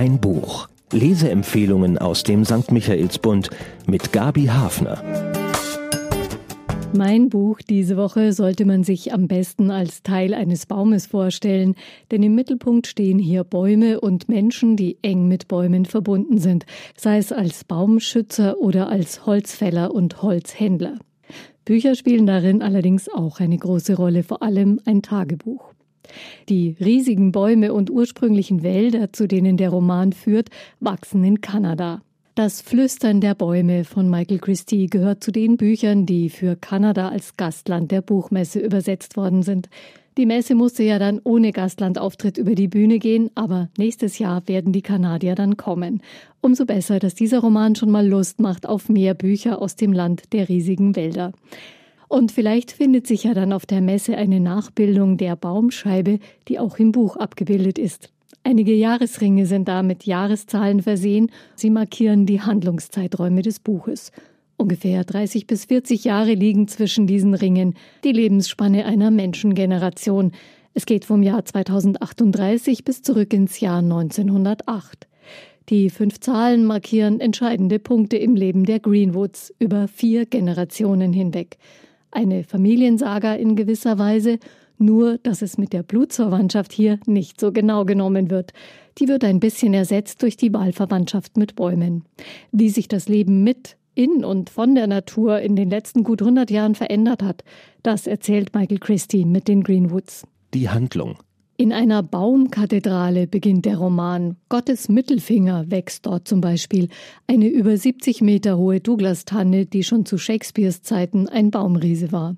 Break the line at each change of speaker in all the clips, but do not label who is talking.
Ein Buch. Leseempfehlungen aus dem St. Michaelsbund mit Gabi Hafner.
Mein Buch diese Woche sollte man sich am besten als Teil eines Baumes vorstellen, denn im Mittelpunkt stehen hier Bäume und Menschen, die eng mit Bäumen verbunden sind, sei es als Baumschützer oder als Holzfäller und Holzhändler. Bücher spielen darin allerdings auch eine große Rolle, vor allem ein Tagebuch. Die riesigen Bäume und ursprünglichen Wälder, zu denen der Roman führt, wachsen in Kanada. Das Flüstern der Bäume von Michael Christie gehört zu den Büchern, die für Kanada als Gastland der Buchmesse übersetzt worden sind. Die Messe musste ja dann ohne Gastlandauftritt über die Bühne gehen, aber nächstes Jahr werden die Kanadier dann kommen. Umso besser, dass dieser Roman schon mal Lust macht auf mehr Bücher aus dem Land der riesigen Wälder. Und vielleicht findet sich ja dann auf der Messe eine Nachbildung der Baumscheibe, die auch im Buch abgebildet ist. Einige Jahresringe sind da mit Jahreszahlen versehen. Sie markieren die Handlungszeiträume des Buches. Ungefähr 30 bis 40 Jahre liegen zwischen diesen Ringen, die Lebensspanne einer Menschengeneration. Es geht vom Jahr 2038 bis zurück ins Jahr 1908. Die fünf Zahlen markieren entscheidende Punkte im Leben der Greenwoods über vier Generationen hinweg eine Familiensaga in gewisser Weise, nur dass es mit der Blutsverwandtschaft hier nicht so genau genommen wird. Die wird ein bisschen ersetzt durch die Wahlverwandtschaft mit Bäumen. Wie sich das Leben mit, in und von der Natur in den letzten gut 100 Jahren verändert hat, das erzählt Michael Christie mit den Greenwoods.
Die Handlung.
In einer Baumkathedrale beginnt der Roman. Gottes Mittelfinger wächst dort zum Beispiel. Eine über 70 Meter hohe Douglas-Tanne, die schon zu Shakespeares Zeiten ein Baumriese war.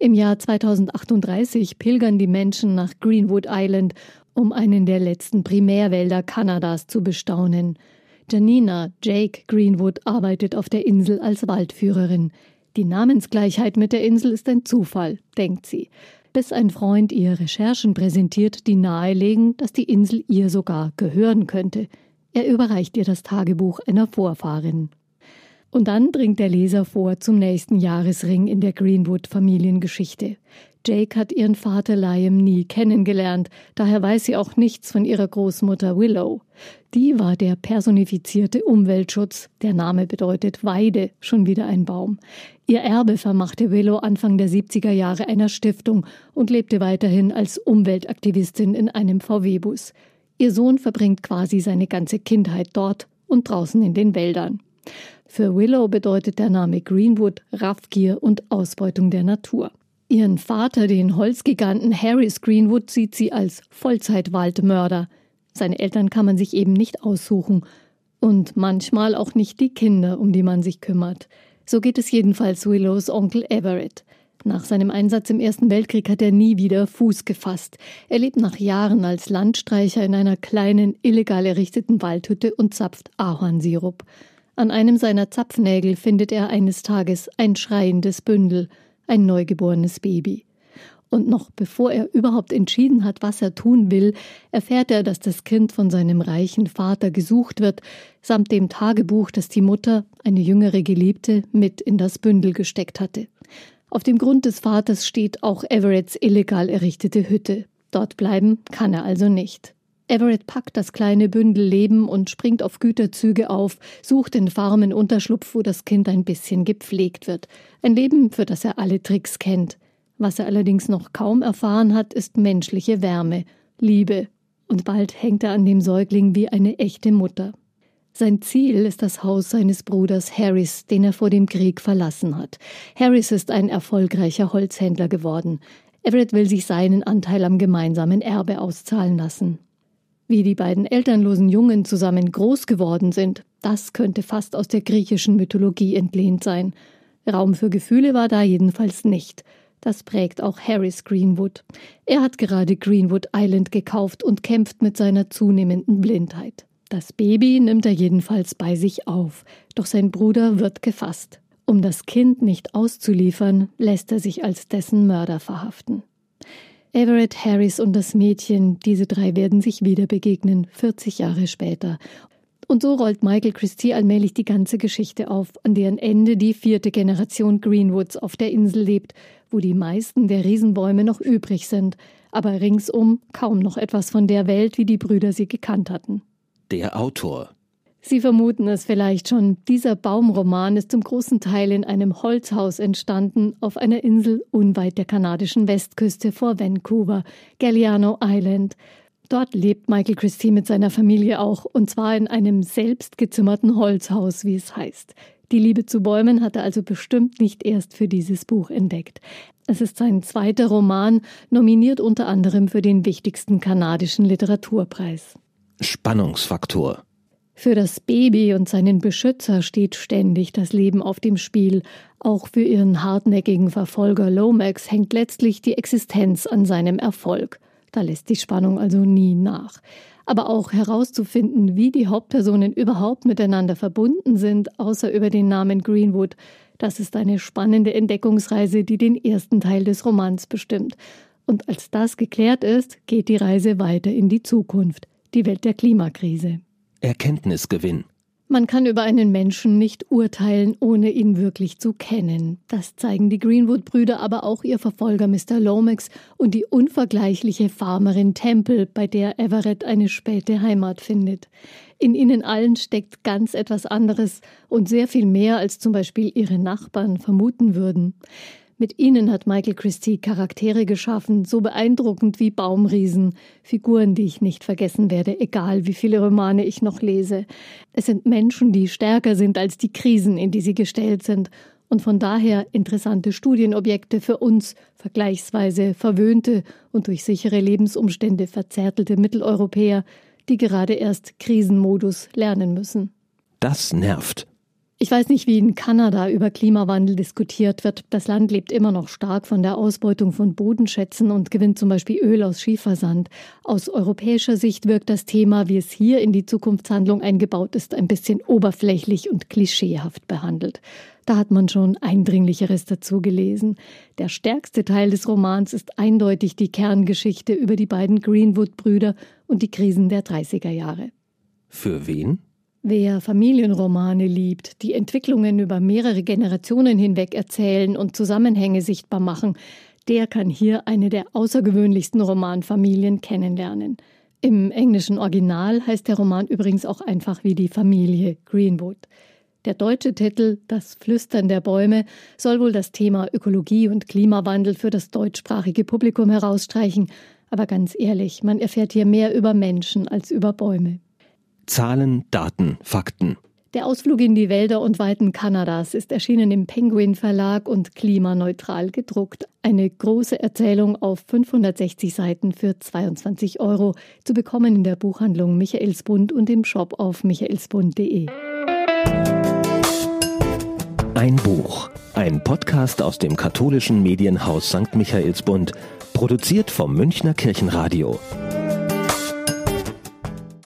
Im Jahr 2038 pilgern die Menschen nach Greenwood Island, um einen der letzten Primärwälder Kanadas zu bestaunen. Janina Jake Greenwood arbeitet auf der Insel als Waldführerin. Die Namensgleichheit mit der Insel ist ein Zufall, denkt sie bis ein Freund ihr Recherchen präsentiert, die nahelegen, dass die Insel ihr sogar gehören könnte. Er überreicht ihr das Tagebuch einer Vorfahrin. Und dann dringt der Leser vor zum nächsten Jahresring in der Greenwood-Familiengeschichte. Jake hat ihren Vater Liam nie kennengelernt, daher weiß sie auch nichts von ihrer Großmutter Willow. Die war der personifizierte Umweltschutz. Der Name bedeutet Weide, schon wieder ein Baum. Ihr Erbe vermachte Willow Anfang der 70er Jahre einer Stiftung und lebte weiterhin als Umweltaktivistin in einem VW-Bus. Ihr Sohn verbringt quasi seine ganze Kindheit dort und draußen in den Wäldern. Für Willow bedeutet der Name Greenwood Raffgier und Ausbeutung der Natur. Ihren Vater, den Holzgiganten Harris Greenwood, sieht sie als Vollzeitwaldmörder. Seine Eltern kann man sich eben nicht aussuchen. Und manchmal auch nicht die Kinder, um die man sich kümmert. So geht es jedenfalls Willows Onkel Everett. Nach seinem Einsatz im Ersten Weltkrieg hat er nie wieder Fuß gefasst. Er lebt nach Jahren als Landstreicher in einer kleinen, illegal errichteten Waldhütte und zapft Ahornsirup. An einem seiner Zapfnägel findet er eines Tages ein schreiendes Bündel ein neugeborenes Baby. Und noch bevor er überhaupt entschieden hat, was er tun will, erfährt er, dass das Kind von seinem reichen Vater gesucht wird, samt dem Tagebuch, das die Mutter, eine jüngere Geliebte, mit in das Bündel gesteckt hatte. Auf dem Grund des Vaters steht auch Everetts illegal errichtete Hütte. Dort bleiben kann er also nicht. Everett packt das kleine Bündel Leben und springt auf Güterzüge auf, sucht den Farmen Unterschlupf, wo das Kind ein bisschen gepflegt wird. Ein Leben, für das er alle Tricks kennt. Was er allerdings noch kaum erfahren hat, ist menschliche Wärme, Liebe. Und bald hängt er an dem Säugling wie eine echte Mutter. Sein Ziel ist das Haus seines Bruders Harris, den er vor dem Krieg verlassen hat. Harris ist ein erfolgreicher Holzhändler geworden. Everett will sich seinen Anteil am gemeinsamen Erbe auszahlen lassen. Wie die beiden elternlosen Jungen zusammen groß geworden sind, das könnte fast aus der griechischen Mythologie entlehnt sein. Raum für Gefühle war da jedenfalls nicht. Das prägt auch Harris Greenwood. Er hat gerade Greenwood Island gekauft und kämpft mit seiner zunehmenden Blindheit. Das Baby nimmt er jedenfalls bei sich auf, doch sein Bruder wird gefasst. Um das Kind nicht auszuliefern, lässt er sich als dessen Mörder verhaften. Everett Harris und das Mädchen, diese drei werden sich wieder begegnen, 40 Jahre später. Und so rollt Michael Christie allmählich die ganze Geschichte auf, an deren Ende die vierte Generation Greenwoods auf der Insel lebt, wo die meisten der Riesenbäume noch übrig sind, aber ringsum kaum noch etwas von der Welt, wie die Brüder sie gekannt hatten.
Der Autor.
Sie vermuten es vielleicht schon, dieser Baumroman ist zum großen Teil in einem Holzhaus entstanden, auf einer Insel unweit der kanadischen Westküste vor Vancouver, Galliano Island. Dort lebt Michael Christie mit seiner Familie auch, und zwar in einem selbstgezimmerten Holzhaus, wie es heißt. Die Liebe zu Bäumen hat er also bestimmt nicht erst für dieses Buch entdeckt. Es ist sein zweiter Roman, nominiert unter anderem für den wichtigsten kanadischen Literaturpreis.
Spannungsfaktor.
Für das Baby und seinen Beschützer steht ständig das Leben auf dem Spiel. Auch für ihren hartnäckigen Verfolger Lomax hängt letztlich die Existenz an seinem Erfolg. Da lässt die Spannung also nie nach. Aber auch herauszufinden, wie die Hauptpersonen überhaupt miteinander verbunden sind, außer über den Namen Greenwood, das ist eine spannende Entdeckungsreise, die den ersten Teil des Romans bestimmt. Und als das geklärt ist, geht die Reise weiter in die Zukunft, die Welt der Klimakrise.
Erkenntnisgewinn.
Man kann über einen Menschen nicht urteilen, ohne ihn wirklich zu kennen. Das zeigen die Greenwood-Brüder, aber auch ihr Verfolger Mr. Lomax und die unvergleichliche Farmerin Temple, bei der Everett eine späte Heimat findet. In ihnen allen steckt ganz etwas anderes und sehr viel mehr, als zum Beispiel ihre Nachbarn vermuten würden. Mit ihnen hat Michael Christie Charaktere geschaffen, so beeindruckend wie Baumriesen, Figuren, die ich nicht vergessen werde, egal wie viele Romane ich noch lese. Es sind Menschen, die stärker sind als die Krisen, in die sie gestellt sind, und von daher interessante Studienobjekte für uns, vergleichsweise verwöhnte und durch sichere Lebensumstände verzärtelte Mitteleuropäer, die gerade erst Krisenmodus lernen müssen.
Das nervt.
Ich weiß nicht, wie in Kanada über Klimawandel diskutiert wird. Das Land lebt immer noch stark von der Ausbeutung von Bodenschätzen und gewinnt zum Beispiel Öl aus Schiefersand. Aus europäischer Sicht wirkt das Thema, wie es hier in die Zukunftshandlung eingebaut ist, ein bisschen oberflächlich und klischeehaft behandelt. Da hat man schon Eindringlicheres dazu gelesen. Der stärkste Teil des Romans ist eindeutig die Kerngeschichte über die beiden Greenwood-Brüder und die Krisen der 30er Jahre.
Für wen?
Wer Familienromane liebt, die Entwicklungen über mehrere Generationen hinweg erzählen und Zusammenhänge sichtbar machen, der kann hier eine der außergewöhnlichsten Romanfamilien kennenlernen. Im englischen Original heißt der Roman übrigens auch einfach wie die Familie Greenwood. Der deutsche Titel Das Flüstern der Bäume soll wohl das Thema Ökologie und Klimawandel für das deutschsprachige Publikum herausstreichen, aber ganz ehrlich, man erfährt hier mehr über Menschen als über Bäume.
Zahlen, Daten, Fakten.
Der Ausflug in die Wälder und Weiten Kanadas ist erschienen im Penguin Verlag und klimaneutral gedruckt. Eine große Erzählung auf 560 Seiten für 22 Euro. Zu bekommen in der Buchhandlung Michaelsbund und im Shop auf michaelsbund.de.
Ein Buch. Ein Podcast aus dem katholischen Medienhaus St. Michaelsbund. Produziert vom Münchner Kirchenradio.